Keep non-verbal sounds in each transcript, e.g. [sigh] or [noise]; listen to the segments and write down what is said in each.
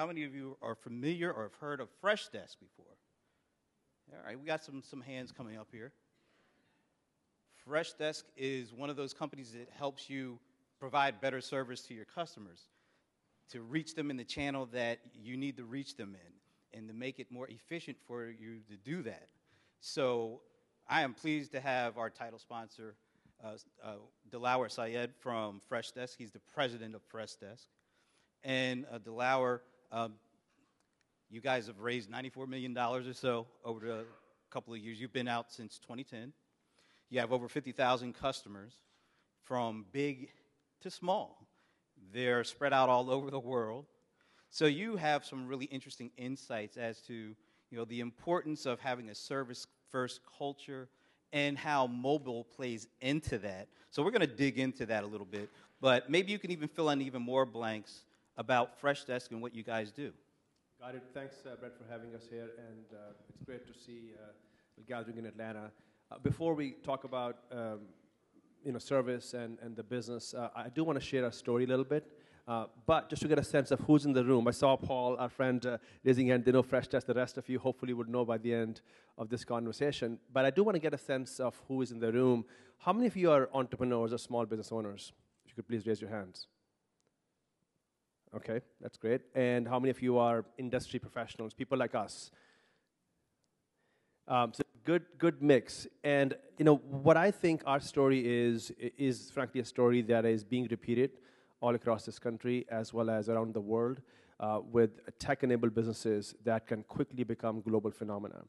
how many of you are familiar or have heard of Freshdesk before? All right, we got some, some hands coming up here. Freshdesk is one of those companies that helps you provide better service to your customers, to reach them in the channel that you need to reach them in, and to make it more efficient for you to do that. So I am pleased to have our title sponsor, uh, uh, Dilawar Syed from Freshdesk. He's the president of Freshdesk. And uh, um, you guys have raised $94 million or so over the couple of years. You've been out since 2010. You have over 50,000 customers from big to small. They're spread out all over the world. So you have some really interesting insights as to you know, the importance of having a service first culture and how mobile plays into that. So we're going to dig into that a little bit, but maybe you can even fill in even more blanks about Freshdesk and what you guys do. Got it. Thanks, uh, Brent, for having us here, and uh, it's great to see uh, the gathering in Atlanta. Uh, before we talk about um, you know service and, and the business, uh, I do want to share a story a little bit. Uh, but just to get a sense of who's in the room, I saw Paul, our friend, uh, raising hand. They know Fresh Freshdesk. The rest of you hopefully would know by the end of this conversation. But I do want to get a sense of who is in the room. How many of you are entrepreneurs or small business owners? If you could please raise your hands. Okay, that's great. And how many of you are industry professionals, people like us? Um, so good, good mix. And you know what I think our story is is frankly a story that is being repeated all across this country as well as around the world uh, with tech-enabled businesses that can quickly become global phenomena.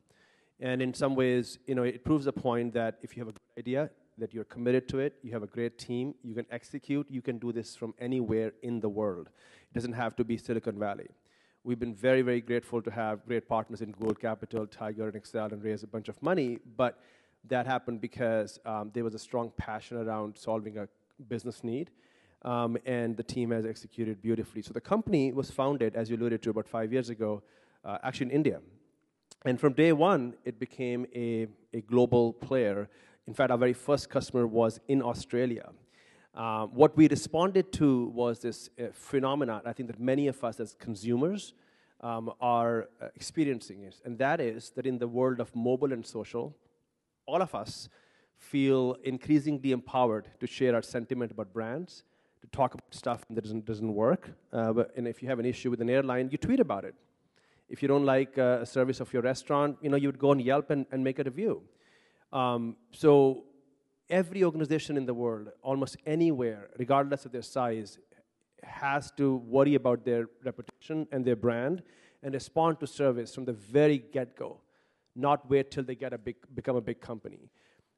And in some ways, you know, it proves the point that if you have a good idea, that you're committed to it, you have a great team, you can execute, you can do this from anywhere in the world. It doesn't have to be Silicon Valley. We've been very, very grateful to have great partners in Google Capital, Tiger, and Accel, and raise a bunch of money, but that happened because um, there was a strong passion around solving a business need um, and the team has executed beautifully. So the company was founded, as you alluded to, about five years ago, uh, actually in India. And from day one, it became a, a global player. In fact, our very first customer was in Australia. Um, what we responded to was this uh, phenomenon, I think that many of us as consumers um, are uh, experiencing it, and that is that in the world of mobile and social, all of us feel increasingly empowered to share our sentiment about brands to talk about stuff that doesn't, doesn't work. Uh, but, and if you have an issue with an airline, you tweet about it. If you don't like uh, a service of your restaurant, you know, you would go on Yelp and, and make a review. Um, so every organization in the world, almost anywhere, regardless of their size, has to worry about their reputation and their brand and respond to service from the very get-go, not wait till they get a big, become a big company.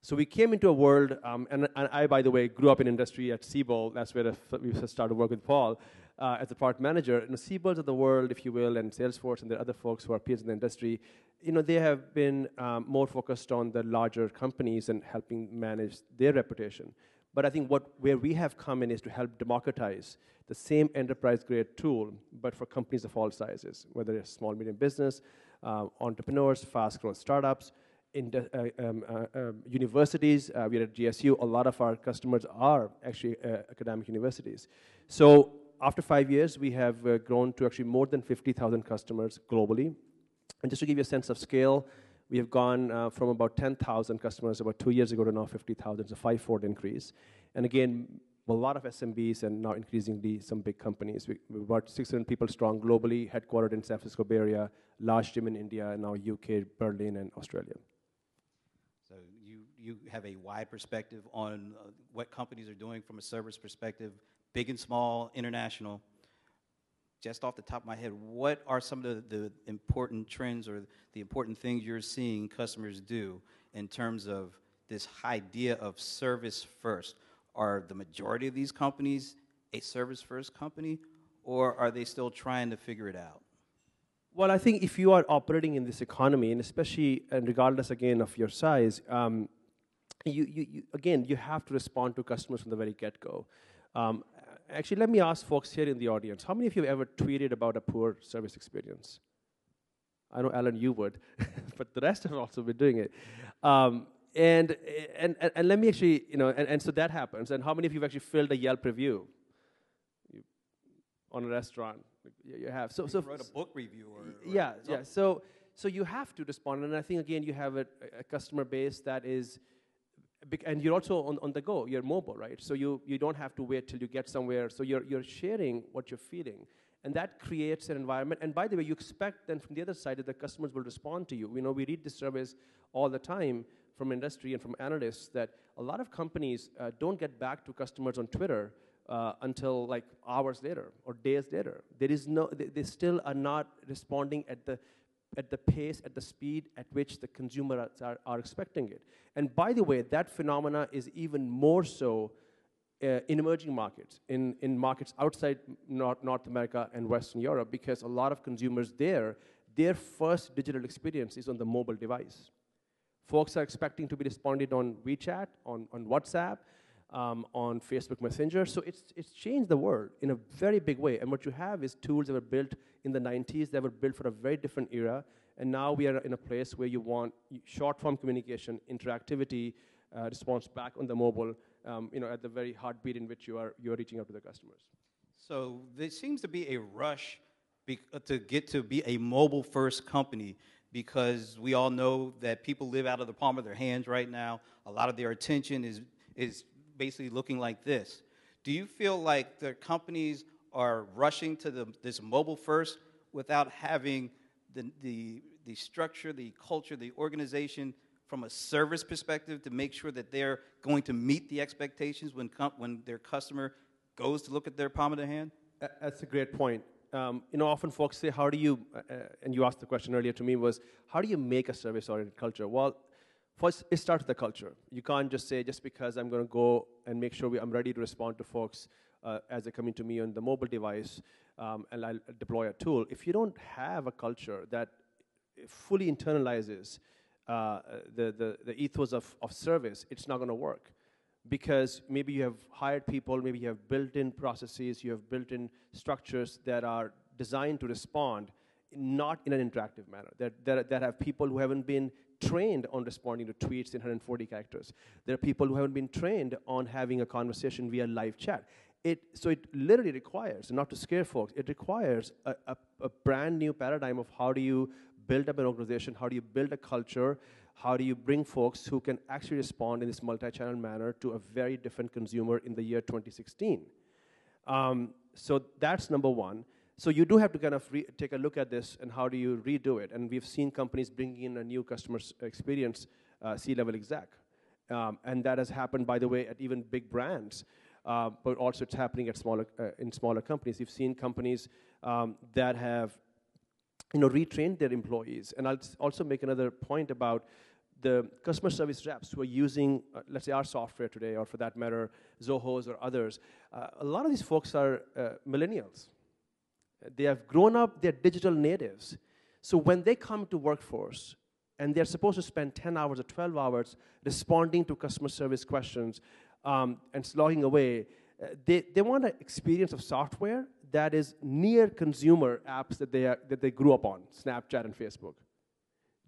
So we came into a world, um, and, and, I, by the way, grew up in industry at Siebel. That's where we started work with Paul uh, as a product manager. And the Siebels of the world, if you will, and Salesforce and the other folks who are peers in the industry, you know, they have been um, more focused on the larger companies and helping manage their reputation. But I think what where we have come in is to help democratize the same enterprise-grade tool, but for companies of all sizes, whether it's small, medium business, uh, entrepreneurs, fast-growing startups, uh, um, uh, um, universities. Uh, we're at GSU. A lot of our customers are actually uh, academic universities. So after five years, we have uh, grown to actually more than 50,000 customers globally. And just to give you a sense of scale, we have gone uh, from about 10,000 customers about two years ago to now 50,000. It's a five-fold increase. And again, a lot of SMBs and now increasingly some big companies. We, we're about 600 people strong globally, headquartered in San Francisco Bay Area, large gym in India, and now UK, Berlin, and Australia So you, you have a wide perspective on uh, what companies are doing from a service perspective, big and small, international. Just off the top of my head, what are some of the, the important trends or the important things you're seeing customers do in terms of this idea of service first? Are the majority of these companies a service first company, or are they still trying to figure it out? Well, I think if you are operating in this economy, and especially, and regardless again of your size, um, you, you, you, again, you have to respond to customers from the very get-go. Um, actually, let me ask folks here in the audience, how many of you have ever tweeted about a poor service experience? I know, Alan, you would, [laughs] but the rest have also been doing it. Um, and, and, and, let me actually, you know, and, and so that happens. And how many of you have actually filled a Yelp review on a restaurant? you have. So, You so wrote a book review or, or yeah, something. yeah. So, so you have to respond, and I think again you have a, a customer base that is, and you're also on, on the go. You're mobile, right? So you you don't have to wait till you get somewhere. So you're you're sharing what you're feeling, and that creates an environment. And by the way, you expect then from the other side that the customers will respond to you. You know, we read the surveys all the time from industry and from analysts that a lot of companies uh, don't get back to customers on Twitter uh, until like hours later or days later. There is no, they, they still are not responding at the at the pace, at the speed at which the consumers are, are expecting it. And by the way, that phenomena is even more so uh, in emerging markets, in, in markets outside North, North America and Western Europe, because a lot of consumers there, their first digital experience is on the mobile device. Folks are expecting to be responded on WeChat, on, on WhatsApp, um, on Facebook Messenger. So it's, it's changed the world in a very big way. And what you have is tools that were built in the 90s that were built for a very different era. And now we are in a place where you want short form communication, interactivity, uh, response back on the mobile, um, you know, at the very heartbeat in which you are, you are reaching out to the customers. So there seems to be a rush be, uh, to get to be a mobile first company because we all know that people live out of the palm of their hands right now. A lot of their attention is, is basically looking like this. Do you feel like the companies are rushing to the, this mobile first without having the, the, the structure, the culture, the organization from a service perspective to make sure that they're going to meet the expectations when, com- when their customer goes to look at their palm of their hand? That's a great point. Um, you know, often folks say, "How do you?" Uh, uh, and you asked the question earlier to me was, "How do you make a service-oriented culture?" Well, first it starts with the culture. You can't just say, "Just because I'm going to go and make sure we, I'm ready to respond to folks uh, as they come into me on the mobile device, um, and I'll deploy a tool." If you don't have a culture that fully internalizes uh, the, the the ethos of, of service, it's not going to work because maybe you have hired people, maybe you have built in processes, you have built in structures that are designed to respond not in an interactive manner, that, that, that have people who haven't been trained on responding to tweets in 140 characters. There are people who haven't been trained on having a conversation via live chat. It, so it literally requires, not to scare folks, it requires a, a, a brand new paradigm of how do you build up an organization, how do you build a culture, how do you bring folks who can actually respond in this multi-channel manner to a very different consumer in the year 2016? Um, so that's number one. So you do have to kind of take a look at this and how do you redo it. And we've seen companies bringing in a new customer experience uh, C-level exec. Um, and that has happened, by the way, at even big brands. Uh, but also it's happening at smaller, uh, in smaller companies. You've seen companies um, that have you know, retrained their employees. And I'll also make another point about the customer service reps who are using, uh, let's say, our software today, or for that matter, Zoho's or others. Uh, a lot of these folks are uh, millennials. They have grown up, they're digital natives. So when they come to workforce, and they're supposed to spend 10 hours or 12 hours responding to customer service questions um, and slogging away, uh, they, they want an experience of software that is near consumer apps that they, are, that they grew up on, Snapchat and Facebook.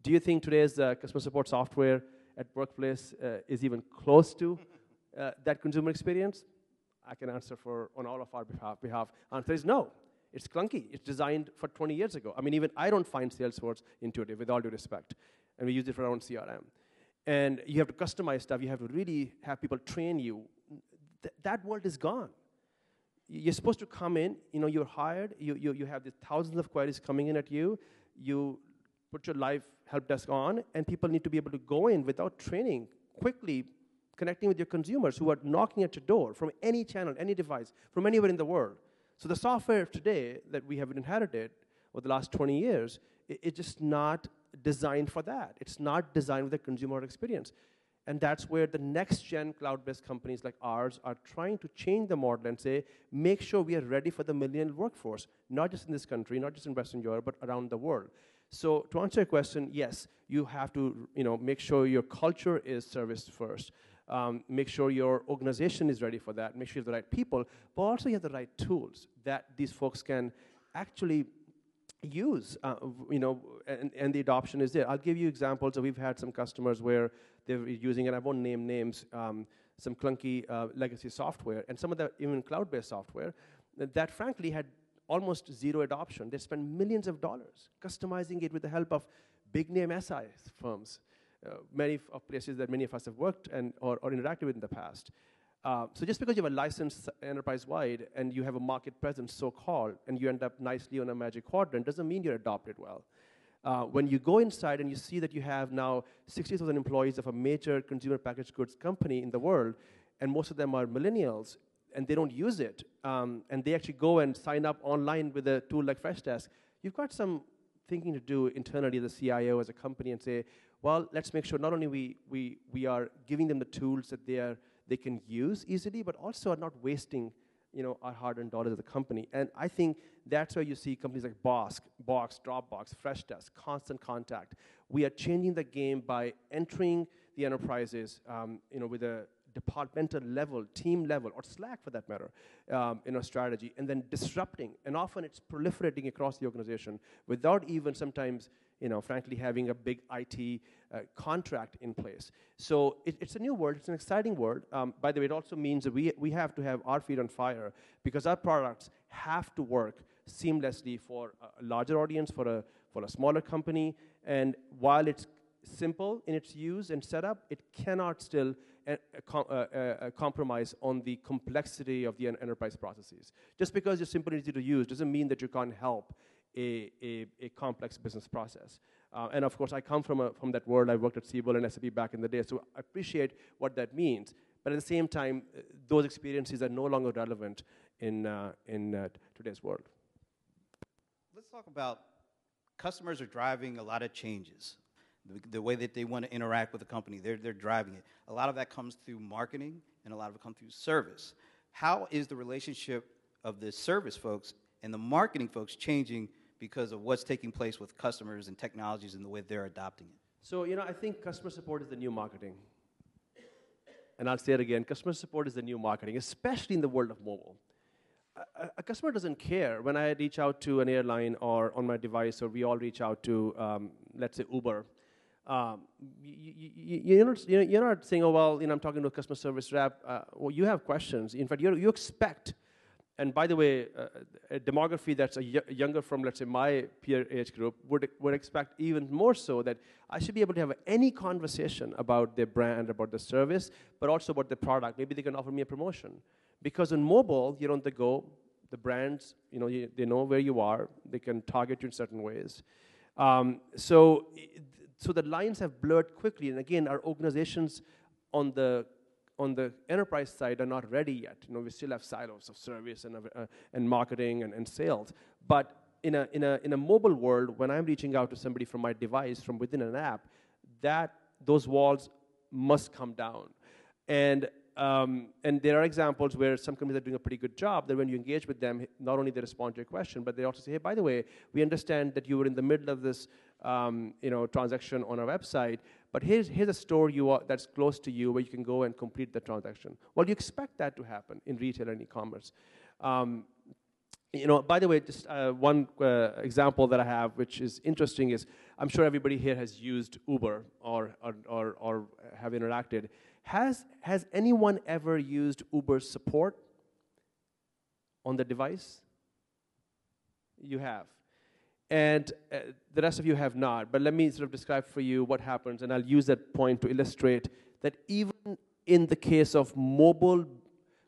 Do you think today's uh, customer support software at workplace uh, is even close to uh, that consumer experience? I can answer for on all of our behalf. behalf. Answer is no. It's clunky. It's designed for 20 years ago. I mean, even I don't find Salesforce intuitive, with all due respect. And we use it for our own CRM. And you have to customize stuff. You have to really have people train you. Th- that world is gone you're supposed to come in, you know, you're hired, you, you, you have these thousands of queries coming in at you, you put your live help desk on, and people need to be able to go in without training, quickly connecting with your consumers who are knocking at your door from any channel, any device, from anywhere in the world. So the software today that we have inherited over the last 20 years, it, it's just not designed for that. It's not designed with a consumer experience. And that's where the next gen cloud based companies like ours are trying to change the model and say, make sure we are ready for the millennial workforce, not just in this country, not just in Western Europe, but around the world. So to answer your question, yes, you have to you know, make sure your culture is service first. Um, make sure your organization is ready for that. Make sure you have the right people, but also you have the right tools that these folks can actually use, uh, you know, and, and the adoption is there. I'll give you examples. We've had some customers where they're using, and I won't name names, um, some clunky uh, legacy software, and some of the even cloud-based software that, that frankly had almost zero adoption. They spend millions of dollars customizing it with the help of big name SI firms, uh, many of places that many of us have worked and or, or interacted with in the past. Uh, so just because you have a license enterprise-wide and you have a market presence, so-called, and you end up nicely on a magic quadrant, doesn't mean you're adopted well. Uh, when you go inside and you see that you have now 60,000 employees of a major consumer packaged goods company in the world, and most of them are millennials, and they don't use it, um, and they actually go and sign up online with a tool like Freshdesk, you've got some thinking to do internally as a CIO, as a company, and say, well, let's make sure not only we, we, we are giving them the tools that they, are, they can use easily, but also are not wasting you know, our hard-earned dollars as a company. And I think that's where you see companies like Box, Box, Dropbox, Freshdesk, Constant Contact. We are changing the game by entering the enterprises, um, you know, with a departmental level, team level, or Slack for that matter, um, in our strategy, and then disrupting. And often it's proliferating across the organization without even sometimes, you know, frankly, having a big IT uh, contract in place. So it, it's a new world. It's an exciting world. Um, by the way, it also means that we, we have to have our feet on fire because our products have to work seamlessly for a larger audience, for a, for a smaller company. And while it's simple in its use and setup, it cannot still a, a, a, compromise on the complexity of the enterprise processes. Just because you're simple and easy to use doesn't mean that you can't help a, a, complex business process. Uh, and of course, I come from, from that world. I worked at Siebel and SAP back in the day, so I appreciate what that means. But at the same time, uh, those experiences are no longer relevant in, uh, in uh, today's world. Let's talk about customers are driving a lot of changes the, the way that they want to interact with the company. They're, they're driving it. A lot of that comes through marketing, and a lot of it comes through service. How is the relationship of the service folks and the marketing folks changing because of what's taking place with customers and technologies and the way they're adopting it? So, you know, I think customer support is the new marketing. And I'll say it again customer support is the new marketing, especially in the world of mobile. A, a, customer doesn't care when I reach out to an airline or on my device, or we all reach out to, um, let's say, Uber um, you, are not, you're not saying, oh, well, you know, I'm talking to a customer service rep. Uh, well, you have questions. In fact, you you expect, and by the way, uh, a demography that's younger from, let's say, my peer age group would, would expect even more so that I should be able to have any conversation about their brand, about the service, but also about the product. Maybe they can offer me a promotion. Because on mobile, you're on the go. The brands, you know, you, they know where you are. They can target you in certain ways. Um, so so the lines have blurred quickly. And again, our organizations on the on the enterprise side are not ready yet. You know, we still have silos of service and, uh, and marketing and, and sales. But in a, in, a, in a mobile world, when I'm reaching out to somebody from my device, from within an app, that, those walls must come down. And, um, and there are examples where some companies are doing a pretty good job that when you engage with them, not only they respond to your question, but they also say, hey, by the way, we understand that you were in the middle of this um, you know, transaction on our website, but here's, here's a store you are, that's close to you where you can go and complete the transaction. Well, you expect that to happen in retail and e-commerce. Um, you know, by the way, just uh, one uh, example that I have, which is interesting, is I'm sure everybody here has used Uber or, or, or, or have interacted. Has, has anyone ever used Uber support on the device? You have and uh, the rest of you have not. But let me sort of describe for you what happens, and I'll use that point to illustrate that even in the case of mobile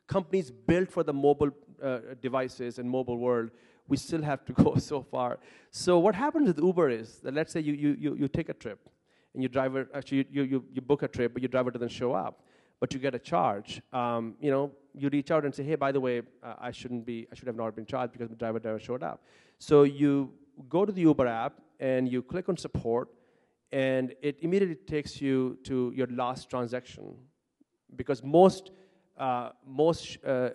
companies built for the mobile uh, devices and mobile world, we still have to [laughs] go so far. So what happens with Uber is that let's say you, you, you, you take a trip, and you drive it, actually you, you, you book a trip, but your driver doesn't show up, but you get a charge. Um, you know, you reach out and say, hey, by the way, uh, I shouldn't be, I should have not been charged because the driver never showed up. So you go to the Uber app and you click on support, and it immediately takes you to your last transaction. Because most uh, most uh, uh,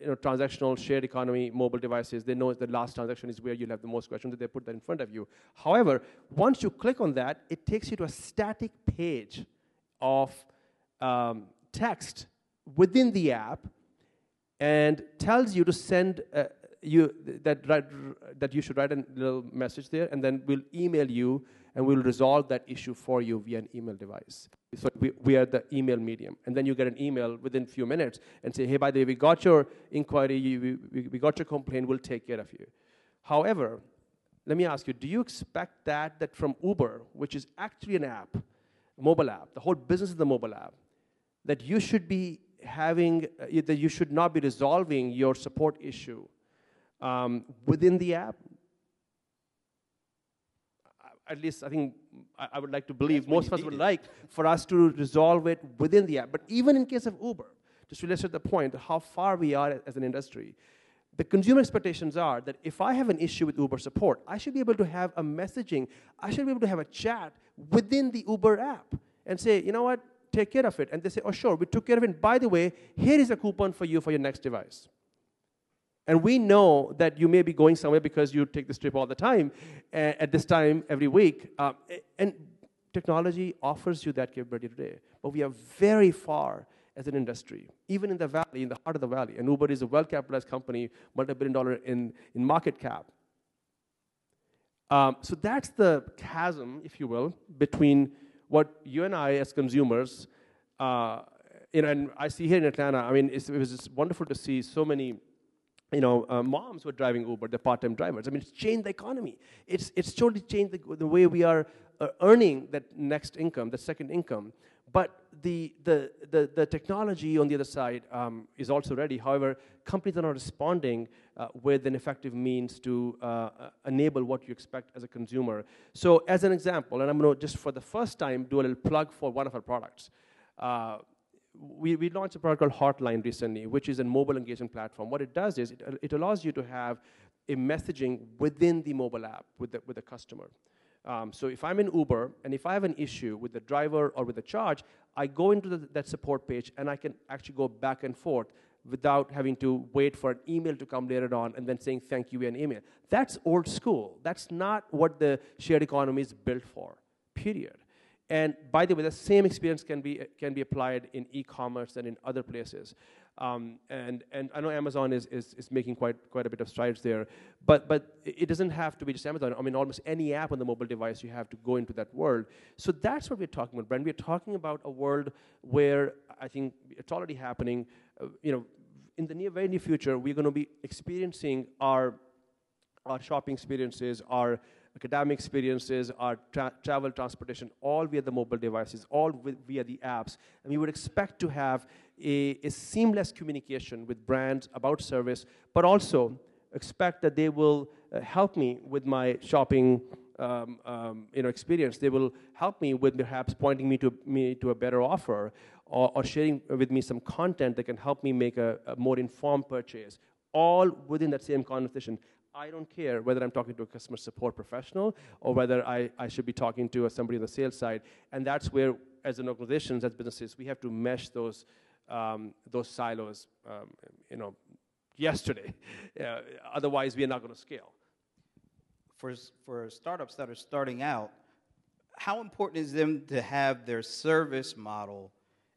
you know, transactional shared economy mobile devices, they know the last transaction is where you'll have the most questions, that they put that in front of you. However, once you click on that, it takes you to a static page of um, text within the app and tells you to send a, you that write, that you should write a little message there, and then we'll email you and we'll resolve that issue for you via an email device. So we, we are the email medium. And then you get an email within a few minutes and say, hey, by the way, we got your inquiry, you, we, we got your complaint, we'll take care of you. However, let me ask you, do you expect that, that from Uber, which is actually an app, mobile app, the whole business is the mobile app, that you should be having, uh, that you should not be resolving your support issue um, within the app? At least I think I, I would like to believe That's most of us would it. like for us to resolve it within the app. But even in case of Uber, just to illustrate the point, how far we are as an industry, the consumer expectations are that if I have an issue with Uber support, I should be able to have a messaging, I should be able to have a chat within the Uber app and say, you know what, take care of it. And they say, oh, sure, we took care of it. And by the way, here is a coupon for you for your next device. And we know that you may be going somewhere because you take this trip all the time, at this time every week. Uh, and technology offers you that capability today. But we are very far as an industry, even in the valley, in the heart of the valley. And Uber is a well capitalized company, multi billion dollar in, in market cap. Um, so that's the chasm, if you will, between what you and I, as consumers, uh, you know, and I see here in Atlanta, I mean, it was just wonderful to see so many you know, uh, moms were driving Uber, the part-time drivers. I mean, it's changed the economy. It's, it's totally changed the, the way we are uh, earning that next income, the second income. But the, the, the, the technology on the other side um, is also ready. However, companies are not responding uh, with an effective means to uh, uh, enable what you expect as a consumer. So as an example, and I'm going to just for the first time do a little plug for one of our products. We, we launched a product called Hotline recently, which is a mobile engagement platform. What it does is it, it allows you to have a messaging within the mobile app with the, with the customer. Um, so if I'm in Uber and if I have an issue with the driver or with the charge, I go into the, that support page and I can actually go back and forth without having to wait for an email to come later on and then saying thank you via an email. That's old school. That's not what the shared economy is built for, period. And by the way, the same experience can be, can be applied in e-commerce and in other places. Um, and, and I know Amazon is, is, is making quite, quite a bit of strides there. But, but it doesn't have to be just Amazon. I mean, almost any app on the mobile device, you have to go into that world. So that's what we're talking about, Brent. We're talking about a world where I think it's already happening. Uh, you know, in the near, very near future, we're going to be experiencing our, our shopping experiences, our academic experiences, our tra travel transportation, all via the mobile devices, all via the apps. And we would expect to have a, a, seamless communication with brands about service, but also expect that they will uh, help me with my shopping um, um, you know, experience. They will help me with perhaps pointing me to, me to a better offer or, or sharing with me some content that can help me make a, a more informed purchase, all within that same conversation. I don't care whether I'm talking to a customer support professional or whether I, I should be talking to somebody on the sales side. And that's where, as an organization, as businesses, we have to mesh those, um, those silos, um, you know, yesterday. [laughs] Uh, otherwise, we are not going to scale. For, for startups that are starting out, how important is them to have their service model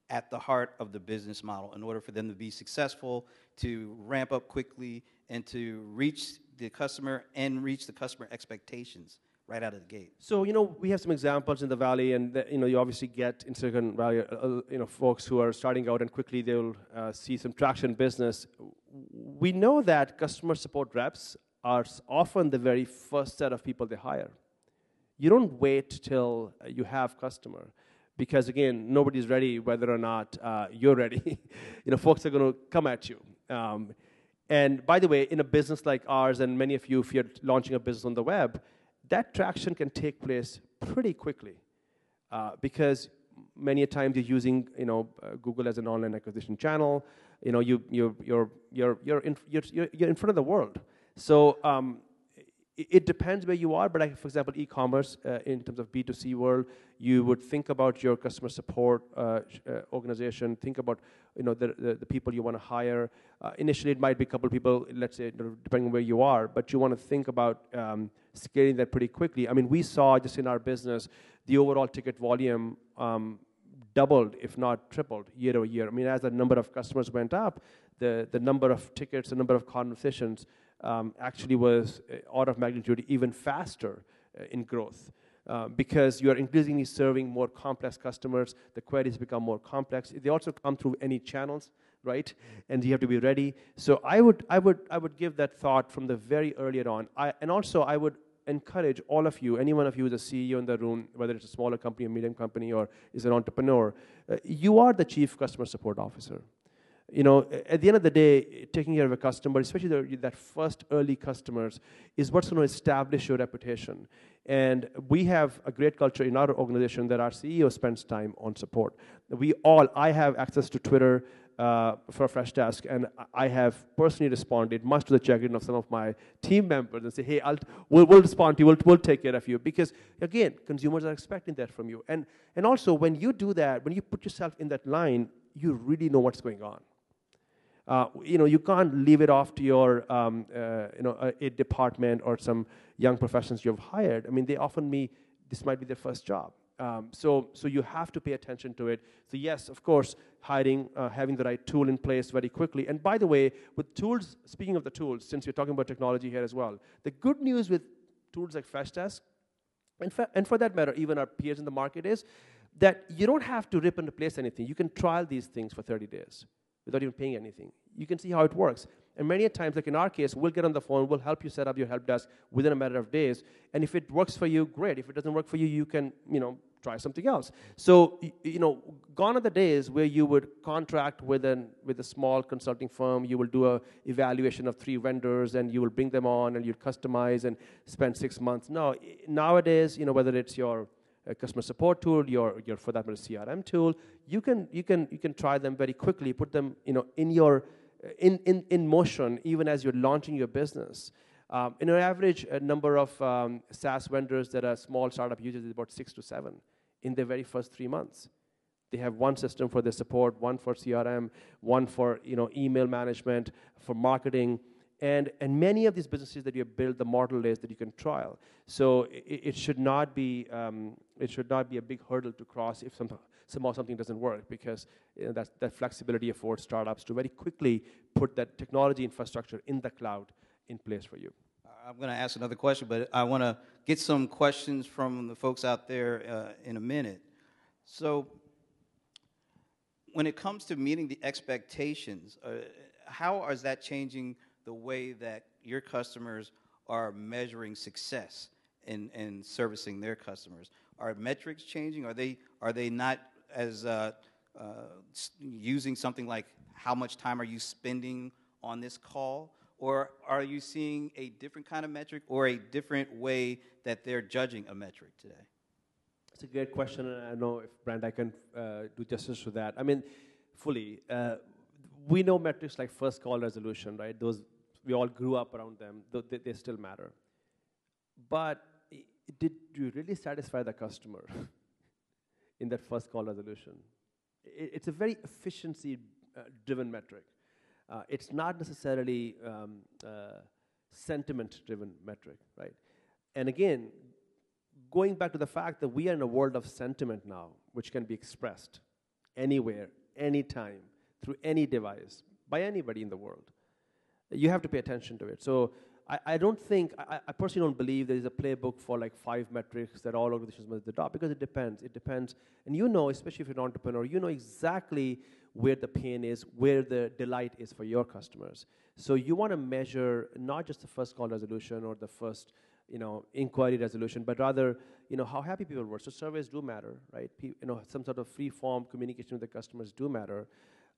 at the heart of the business model in order for them to be successful, to ramp up quickly, and to reach the customer and reach the customer expectations right out of the gate. So you know we have some examples in the valley, and the, you know you obviously get in Silicon Valley, uh, uh, you know folks who are starting out and quickly they'll uh, see some traction in business. We know that customer support reps are often the very first set of people they hire. You don't wait till you have customer because again nobody's ready whether or not uh, you're ready. [laughs] you know folks are going to come at you. Um, and by the way, in a business like ours, and many of you, if you're launching a business on the web, that traction can take place pretty quickly uh, because many a times you're using you know uh, Google as an online acquisition channel. You know you you you're you're you're in, you're, you're in front of the world. So um, it depends where you are, but like, for example, e-commerce uh, in terms of B2C world, you would think about your customer support uh, uh, organization, think about you know the, the, the people you want to hire. Uh, initially, it might be a couple of people, let's say, depending on where you are, but you want to think about um, scaling that pretty quickly. I mean, we saw just in our business, the overall ticket volume um, doubled, if not tripled, year over year. I mean, as the number of customers went up, the, the number of tickets, the number of conversations um, actually was uh, order of magnitude even faster uh, in growth. uh, because you are increasingly serving more complex customers. The queries become more complex. They also come through any channels, right? And you have to be ready. So I would, I would, I would give that thought from the very earlier on. I, and also, I would encourage all of you, any one of you who's a CEO in the room, whether it's a smaller company, a medium company, or is an entrepreneur, uh, you are the chief customer support officer you know, at the end of the day, taking care of a customer, especially the, that first early customers, is what's going to establish your reputation. And we have a great culture in our organization that our CEO spends time on support. We all, I have access to Twitter uh, for Freshdesk, and I have personally responded, much to the chagrin of some of my team members, and say, hey, I'll, we'll, we'll respond to you, we'll, we'll take care of you. Because, again, consumers are expecting that from you. And, and also, when you do that, when you put yourself in that line, you really know what's going on. Uh, you know, you can't leave it off to your, um, uh, you know, a, a, department or some young professionals you've hired. I mean, they often me, this might be their first job. Um, so, so you have to pay attention to it. So yes, of course, hiring, uh, having the right tool in place very quickly. And by the way, with tools, speaking of the tools, since you're talking about technology here as well, the good news with tools like Freshdesk, and, and for that matter, even our peers in the market is that you don't have to rip and replace anything. You can trial these things for 30 days without even paying anything. You can see how it works. And many times, like in our case, we'll get on the phone, we'll help you set up your help desk within a matter of days. And if it works for you, great. If it doesn't work for you, you can, you know, try something else. So, you know, gone are the days where you would contract with an with a small consulting firm. You will do a evaluation of three vendors, and you will bring them on, and you'd customize and spend six months. No, nowadays, you know, whether it's your a customer support tool, your, your for that matter CRM tool, you can you can you can try them very quickly, put them you know in your in in, in motion even as you're launching your business. Um, in an average number of um, SaaS vendors that a small startup uses is about six to seven in their very first three months. They have one system for their support, one for CRM, one for you know email management, for marketing, and, and many of these businesses that you built, the model is that you can trial. So it, it should not be um, it should not be a big hurdle to cross if some, somehow something doesn't work because you know, that, that flexibility affords startups to very quickly put that technology infrastructure in the cloud in place for you. I'm going to ask another question, but I want to get some questions from the folks out there uh, in a minute. So, when it comes to meeting the expectations, uh, how is that changing the way that your customers are measuring success in, in servicing their customers? Are metrics changing? Are they, are they not as uh, uh, using something like how much time are you spending on this call? Or are you seeing a different kind of metric or a different way that they're judging a metric today? It's a great question, and I know if Brent I can uh, do justice to that. I mean, fully. Uh, we know metrics like first call resolution, right? Those we all grew up around them, they, they still matter. But did you really satisfy the customer [laughs] in that first call resolution? It, it's a very efficiency uh, driven metric. Uh, it's not necessarily um, uh, sentiment driven metric, right? And again, going back to the fact that we are in a world of sentiment now, which can be expressed anywhere, anytime, through any device, by anybody in the world you have to pay attention to it. So I, I don't think, I, I, personally don't believe there is a playbook for like five metrics that all organizations must adopt because it depends. It depends. And you know, especially if you're an entrepreneur, you know exactly where the pain is, where the delight is for your customers. So you want to measure not just the first call resolution or the first you know, inquiry resolution, but rather, you know, how happy people were. So surveys do matter, right? Pe- you know, some sort of free form communication with the customers do matter.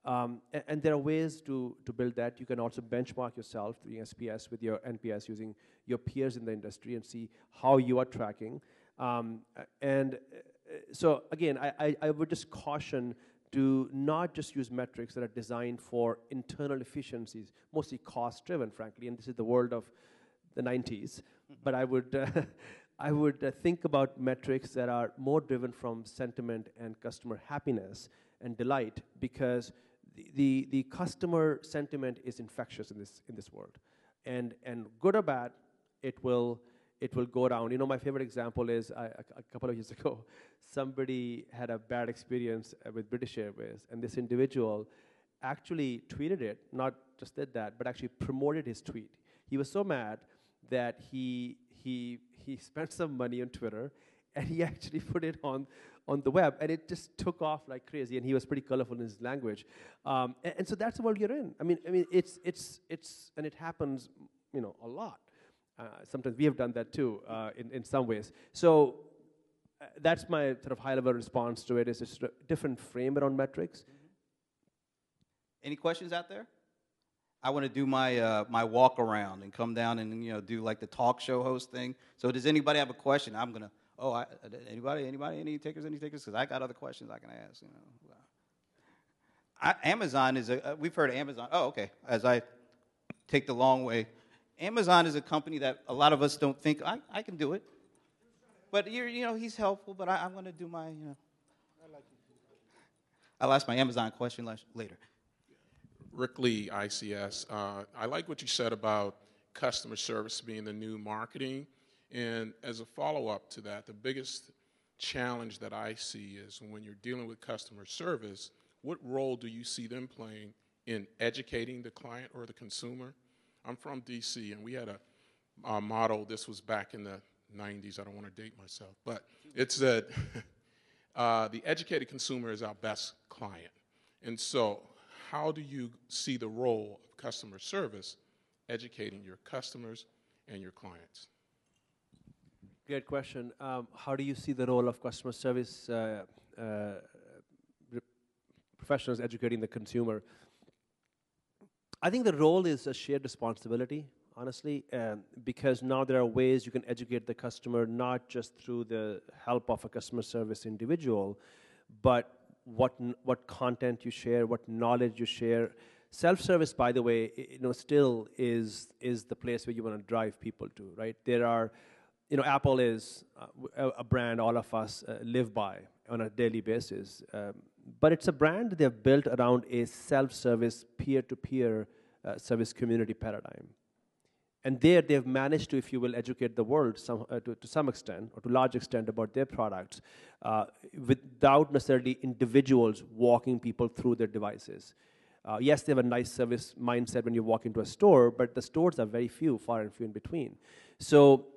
Um, and, and, there are ways to, to build that. You can also benchmark yourself through SPS with your NPS using your peers in the industry and see how you are tracking. Um, and uh, so, again, I, I, I, would just caution to not just use metrics that are designed for internal efficiencies, mostly cost driven, frankly. And this is the world of the 90s. but I would, uh, [laughs] I would uh, think about metrics that are more driven from sentiment and customer happiness and delight because the, the, customer sentiment is infectious in this, in this world. And, and good or bad, it will, it will go down. You know, my favorite example is I, a, a, couple of years [laughs] ago, somebody had a bad experience uh, with British Airways, and this individual actually tweeted it, not just did that, but actually promoted his tweet. He was so mad that he, he, he [laughs] spent some money on Twitter and he actually put it on on the web, and it just took off like crazy. And he was pretty colorful in his language, um, and, and, so that's the world you're in. I mean, I mean, it's it's it's, and it happens, you know, a lot. Uh, sometimes we have done that too, uh, in in some ways. So. Uh, that's my sort of high-level response to it. Is a different frame around metrics. Mm-hmm. Any questions out there? I want to do my uh, my walk around and come down and you know do like the talk show host thing. So does anybody have a question? I'm gonna. Oh, I, anybody, anybody, any takers, any takers? Because I got other questions I can ask. You know, I, Amazon is a. Uh, we've heard of Amazon. Oh, okay. As I take the long way, Amazon is a company that a lot of us don't think I, I can do it. But you're, you know, he's helpful. But I, am going to do my, you know. I'll ask my Amazon question later. Rick Lee, ICS. Uh, I like what you said about customer service being the new marketing. And as a follow up to that, the biggest challenge that I see is when you're dealing with customer service, what role do you see them playing in educating the client or the consumer? I'm from DC, and we had a, a model, this was back in the 90s, I don't want to date myself, but it said [laughs] uh, the educated consumer is our best client. And so how do you see the role of customer service educating your customers and your clients? Great question. Um, how do you see the role of customer service uh, uh, professionals educating the consumer? I think the role is a shared responsibility, honestly, um, because now there are ways you can educate the customer not just through the help of a customer service individual, but what what content you share, what knowledge you share. Self-service, by the way, you know, still is is the place where you want to drive people to, right? There are, you know, Apple is uh, a, a, brand all of us uh, live by on a daily basis, um, but it's a brand they've built around a self-service, peer-to-peer uh, service community paradigm. And there they've managed to, if you will, educate the world some, uh, to, to, some extent or to large extent about their products uh, without necessarily individuals walking people through their devices. Yes, they have a nice service mindset when you walk into a store, but the stores are very few, far and few in between. So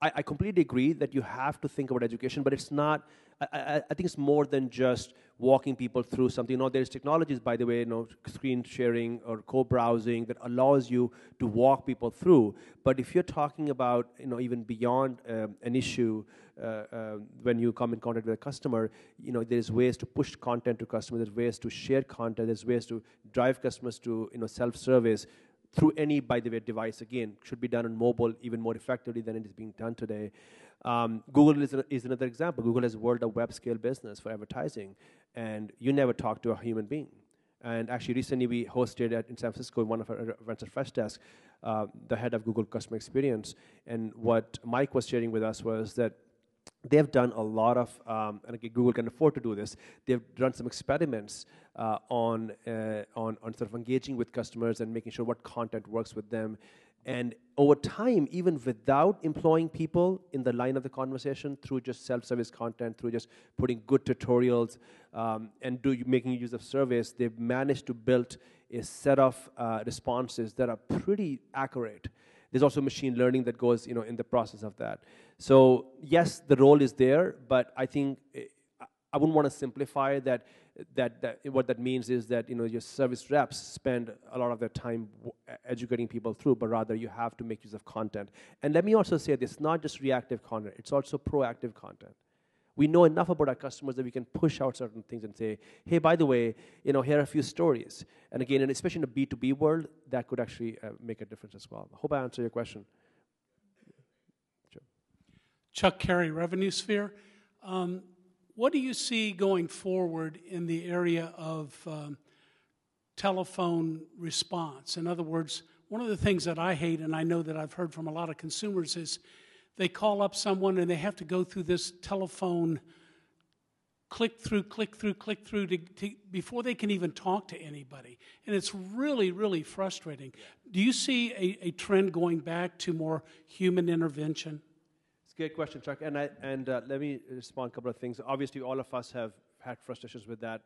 I, I completely agree that you have to think about education, but it's not I, I, think it's more than just walking people through something. You know, there's technologies, by the way, you know, screen sharing or co-browsing that allows you to walk people through. But if you're talking about, you know, even beyond um, an issue, uh, uh, when you come in contact with a customer, you know, there's ways to push content to customers. There's ways to share content. There's ways to drive customers to, you know, self-service through any, by the way, device. Again, should be done on mobile even more effectively than it is being done today. Um, Google is, is another example. Google has World of Web scale business for advertising, and you never talk to a human being. And actually, recently we hosted at, in San Francisco one of our events at Freshdesk, uh, the head of Google Customer Experience. And what Mike was sharing with us was that they've done a lot of, um, and Google can afford to do this. They've done some experiments uh, on, uh, on on sort of engaging with customers and making sure what content works with them, and over time, even without employing people in the line of the conversation through just self-service content, through just putting good tutorials um, and do, making use of surveys, they've managed to build a set of uh, responses that are pretty accurate. There's also machine learning that goes, you know, in the process of that. So yes, the role is there, but I think eh, I wouldn't want to simplify that that, that what that means is that you know your service reps spend a lot of their time educating people through, but rather you have to make use of content. And let me also say this: not just reactive content; it's also proactive content. We know enough about our customers that we can push out certain things and say, "Hey, by the way, you know, here are a few stories." And again, and especially in a B two B world, that could actually uh, make a difference as well. I hope I answered your question. Sure. Chuck Carey, Revenue Sphere. Um, what do you see going forward in the area of um, telephone response? In other words, one of the things that I hate, and I know that I've heard from a lot of consumers, is they call up someone and they have to go through this telephone click through, click through, click through to, to, before they can even talk to anybody. And it's really, really frustrating. Do you see a, a trend going back to more human intervention? It's a great question, Chuck. And, I, and uh, let me respond a couple of things. Obviously, all of us have had frustrations with that,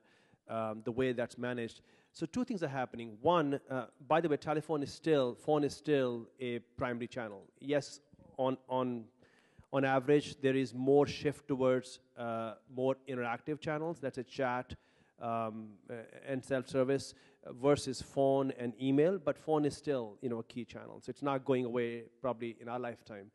um, the way that's managed. So two things are happening. One, uh, by the way, telephone is still, phone is still a primary channel. Yes, on, on, On average, there is more shift towards uh, more interactive channels. That's a chat um, and self-service versus phone and email. But phone is still, you know, a key channel. So it's not going away probably in our lifetime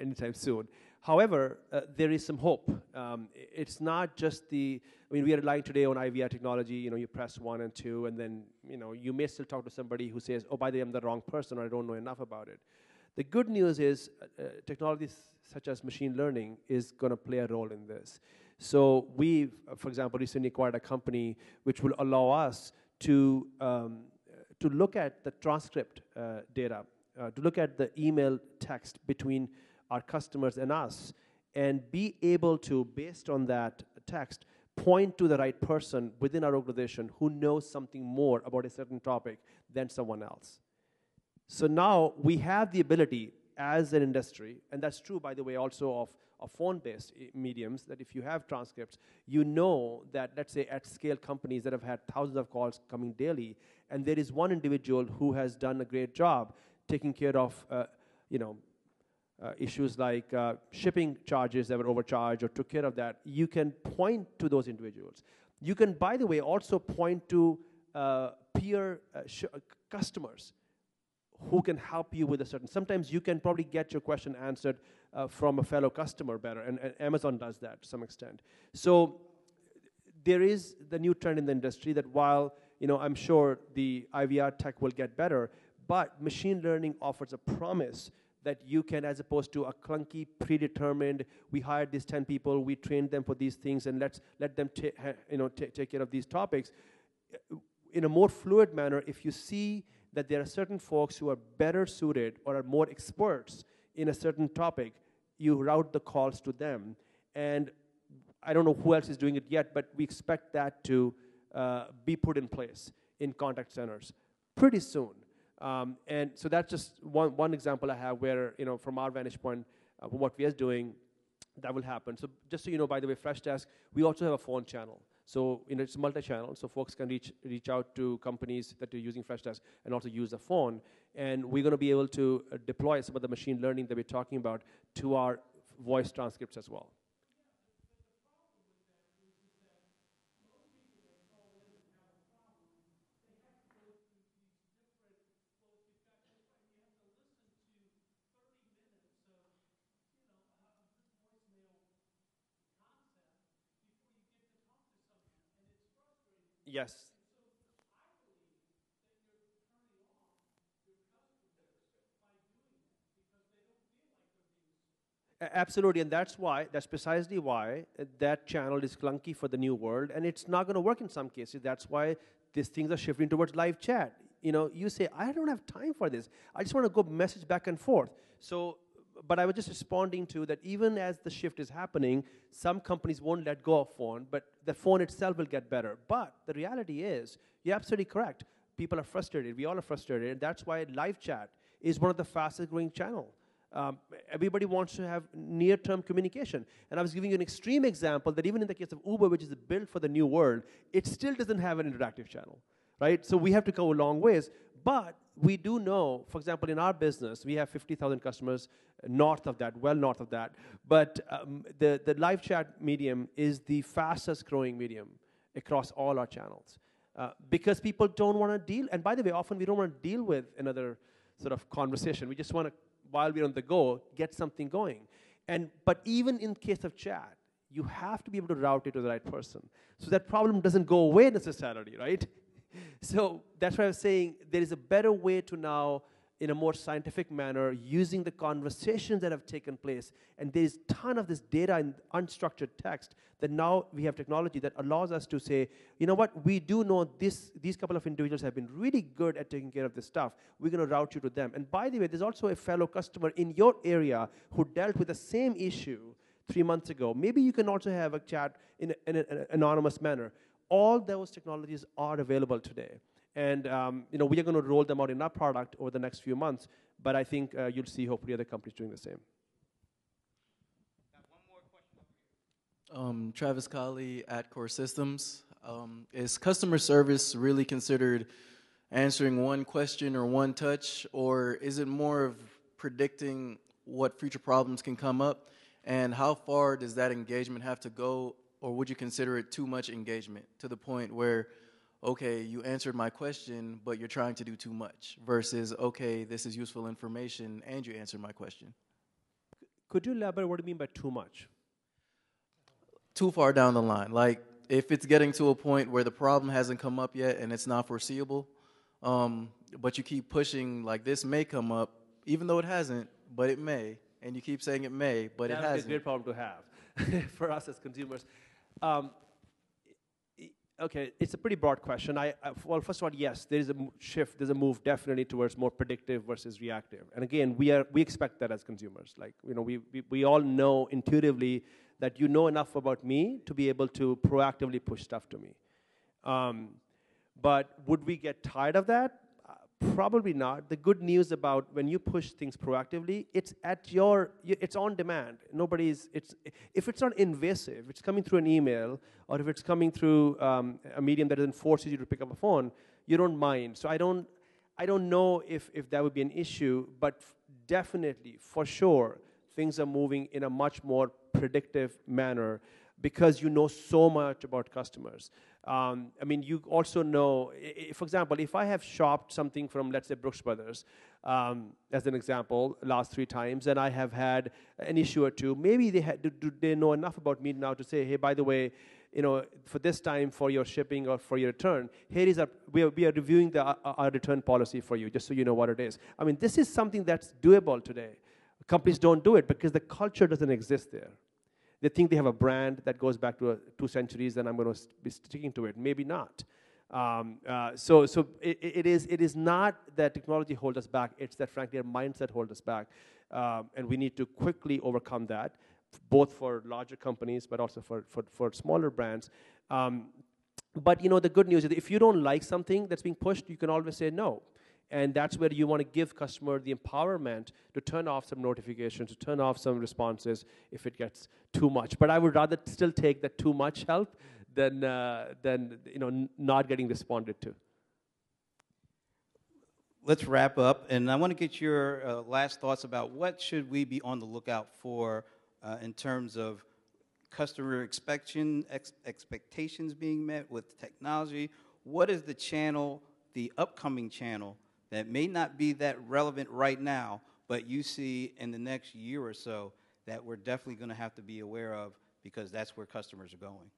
anytime soon. However, uh, there is some hope. Um, it's not just the, I mean, we are relying today on IVR technology. You know, you press one and two, and then, you know, you may still talk to somebody who says, oh, by the way, I'm the wrong person, or I don't know enough about it. The good news is uh, uh technologies such as machine learning is going to play a role in this. So we, uh, for example, recently acquired a company which will allow us to, um, to look at the transcript uh, data, uh, to look at the email text between our customers and us, and be able to, based on that text, point to the right person within our organization who knows something more about a certain topic than someone else. So now we have the ability as an industry, and that's true, by the way, also of, of phone-based mediums, that if you have transcripts, you know that, let's say, at scale companies that have had thousands of calls coming daily, and there is one individual who has done a great job taking care of, uh, you know, uh, issues like uh, shipping charges that were overcharged or took care of that, you can point to those individuals. You can, by the way, also point to uh, peer uh, customers who can help you with a certain. Sometimes you can probably get your question answered uh, from a fellow customer better, and, and, Amazon does that to some extent. So there is the new trend in the industry that while you know I'm sure the IVR tech will get better, but machine learning offers a promise that you can, as opposed to a clunky, predetermined, we hired these 10 people, we trained them for these things, and let's let them you know, take care of these topics. In a more fluid manner, if you see that there are certain folks who are better suited or are more experts in a certain topic, you route the calls to them. And I don't know who else is doing it yet, but we expect that to uh, be put in place in contact centers pretty soon. Um, and so that's just one, one example I have where, you know, from our vantage point, uh, what we are doing, that will happen. So just so you know, by the way, Freshdesk, we also have a phone channel. So you know, it's multi-channel, so folks can reach, reach out to companies that are using Freshdesk and also use the phone. And we're going to be able to uh, deploy some of the machine learning that we're talking about to our voice transcripts as well. Yes. Absolutely, and that's why, that's precisely why uh, that channel is clunky for the new world, and it's not going to work in some cases. That's why these things are shifting towards live chat. You know, you say, I don't have time for this. I just want to go message back and forth. So but I was just responding to that even as the shift is happening, some companies won't let go of phone, but the phone itself will get better. But the reality is, you're absolutely correct. People are frustrated. We all are frustrated. And that's why live chat is one of the fastest growing channel. Um, everybody wants to have near-term communication. And I was giving you an extreme example that even in the case of Uber, which is built for the new world, it still doesn't have an interactive channel, right? So we have to go a long ways. But we do know, for example, in our business, we have 50,000 customers north of that, well north of that. But um, the, the live chat medium is the fastest growing medium across all our channels. Uh, because people don't want to deal, and by the way, often we don't want to deal with another sort of conversation. We just want to, while we're on the go, get something going. And, but even in case of chat, you have to be able to route it to the right person. So that problem doesn't go away necessarily, right? [laughs] so that's why I was saying there is a better way to now, in a more scientific manner, using the conversations that have taken place. And there's a ton of this data in unstructured text that now we have technology that allows us to say, you know what, we do know this, these couple of individuals have been really good at taking care of this stuff. We're going to route you to them. And by the way, there's also a fellow customer in your area who dealt with the same issue three months ago. Maybe you can also have a chat in, in an anonymous manner all those technologies are available today. And um, you know, we are going to roll them out in our product over the next few months, but I think uh, you'll see hopefully other companies doing the same. Um, Travis Colley at Core Systems. Um, is customer service really considered answering one question or one touch, or is it more of predicting what future problems can come up And how far does that engagement have to go, or would you consider it too much engagement to the point where, okay, you answered my question, but you're trying to do too much, versus, okay, this is useful information and you answered my question? Could you elaborate what do you mean by too much? Too far down the line. Like, if it's getting to a point where the problem hasn't come up yet and it's not foreseeable, um, but you keep pushing, like, this may come up, even though it hasn't, but it may, and you keep saying it may, but that it hasn't. a great problem to have [laughs] for us as consumers. Um, okay, it's a pretty broad question. I, I, well, first of all, yes, there is a shift. There's a move definitely towards more predictive versus reactive. And again, we are we expect that as consumers. Like you know, we we, we all know intuitively that you know enough about me to be able to proactively push stuff to me. Um, but would we get tired of that? Probably not. The good news about when you push things proactively, it's at your, it's on demand. Nobody's, it's, if it's not invasive, it's coming through an email, or if it's coming through um, a medium that doesn't force you to pick up a phone, you don't mind. So I don't, I don't know if, if that would be an issue, but definitely, for sure, things are moving in a much more predictive manner because you know so much about customers. Um, I mean, you also know, for example, if I have shopped something from, let's say, Brooks Brothers, um, as an example, last three times, and I have had an issue or two, maybe they, had, do, do they know enough about me now to say, hey, by the way, you know, for this time for your shipping or for your return, here is a, we are, we are reviewing the, uh, our return policy for you, just so you know what it is. I mean, this is something that's doable today. Companies don't do it because the culture doesn't exist there. They think they have a brand that goes back to two centuries, and I'm going to be sticking to it. Maybe not. Um, uh, so, so it, it is it is not that technology holds us back. It's that frankly our mindset holds us back, um, and we need to quickly overcome that, both for larger companies but also for for, for smaller brands. Um, but you know the good news is if you don't like something that's being pushed, you can always say no. And that's where you want to give customer the empowerment to turn off some notifications, to turn off some responses if it gets too much. But I would rather still take the too much help than, uh, than you know, not getting responded to. Let's wrap up, and I want to get your uh, last thoughts about what should we be on the lookout for uh, in terms of customer expectation, ex- expectations being met with technology. What is the channel, the upcoming channel, that may not be that relevant right now, but you see in the next year or so that we're definitely going to have to be aware of because that's where customers are going?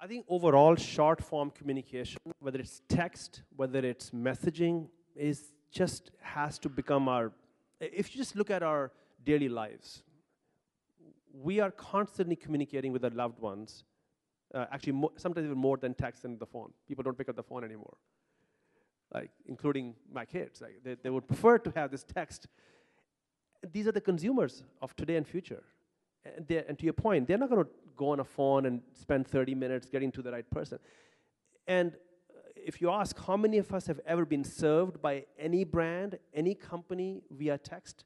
I think overall, short form communication, whether it's text, whether it's messaging, is just has to become our. If you just look at our daily lives, we are constantly communicating with our loved ones. Uh, actually, mo- sometimes even more than text and the phone. People don't pick up the phone anymore like including my kids. Like they, they would prefer to have this text. These are the consumers of today and future. And, and to your point, they're not going to go on a phone and spend 30 minutes getting to the right person. And uh, if you ask how many of us have ever been served by any brand, any company via text,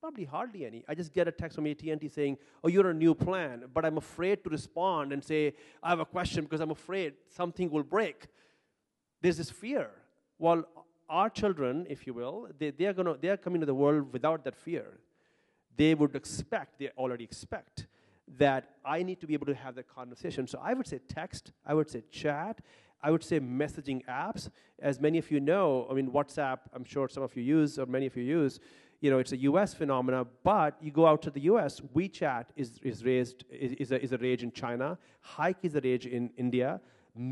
probably hardly any. I just get a text from AT&T saying, "Oh, you're a new plan," but I'm afraid to respond and say, "I have a question," because I'm afraid something will break there's this fear. Well, our children, if you will, they, they, are gonna, they are coming to the world without that fear. They would expect, they already expect, that I need to be able to have that conversation. So I would say text, I would say chat, I would say messaging apps. As many of you know, I mean, WhatsApp, I'm sure some of you use, or many of you use, you know, it's a US phenomena, but you go out to the US, WeChat is, is raised, is, is, a, is a rage in China, Hike is a rage in India,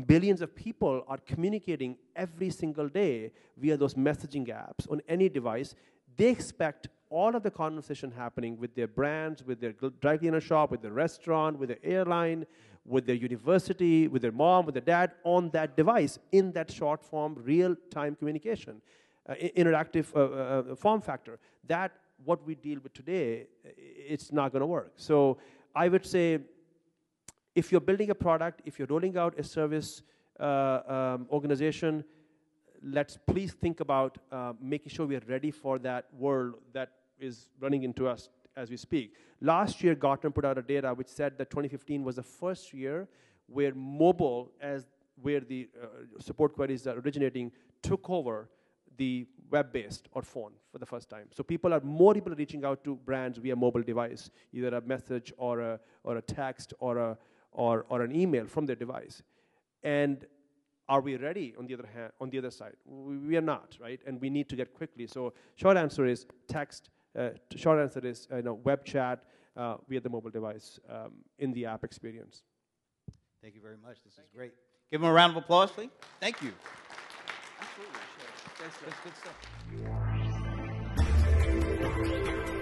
billions of people are communicating every single day via those messaging apps on any device. They expect all of the conversation happening with their brands, with their dry cleaner shop, with their restaurant, with their airline, with their university, with their mom, with their dad on that device in that short form, real time communication, uh, interactive uh, uh, uh, form factor. That, what we deal with today, it's not going to work. So I would say if you're building a product, if you're rolling out a service uh, um, organization, let's please think about uh, making sure we are ready for that world that is running into us as we speak. Last year, Gartner put out a data which said that 2015 was the first year where mobile, as where the uh, support queries are originating, took over the web-based or phone for the first time. So people are more people are reaching out to brands via mobile device, either a message or a or a text or a or, or an email from their device. And are we ready on the other hand on the other side? We, we are not, right? And we need to get quickly. So short answer is text. Uh, short answer is uh, you know web chat uh, via the mobile device um, in the app experience. Thank you very much. This Thank is great. Give them a round of applause, please. Thank you. Absolutely. Sure. That's, that's good stuff.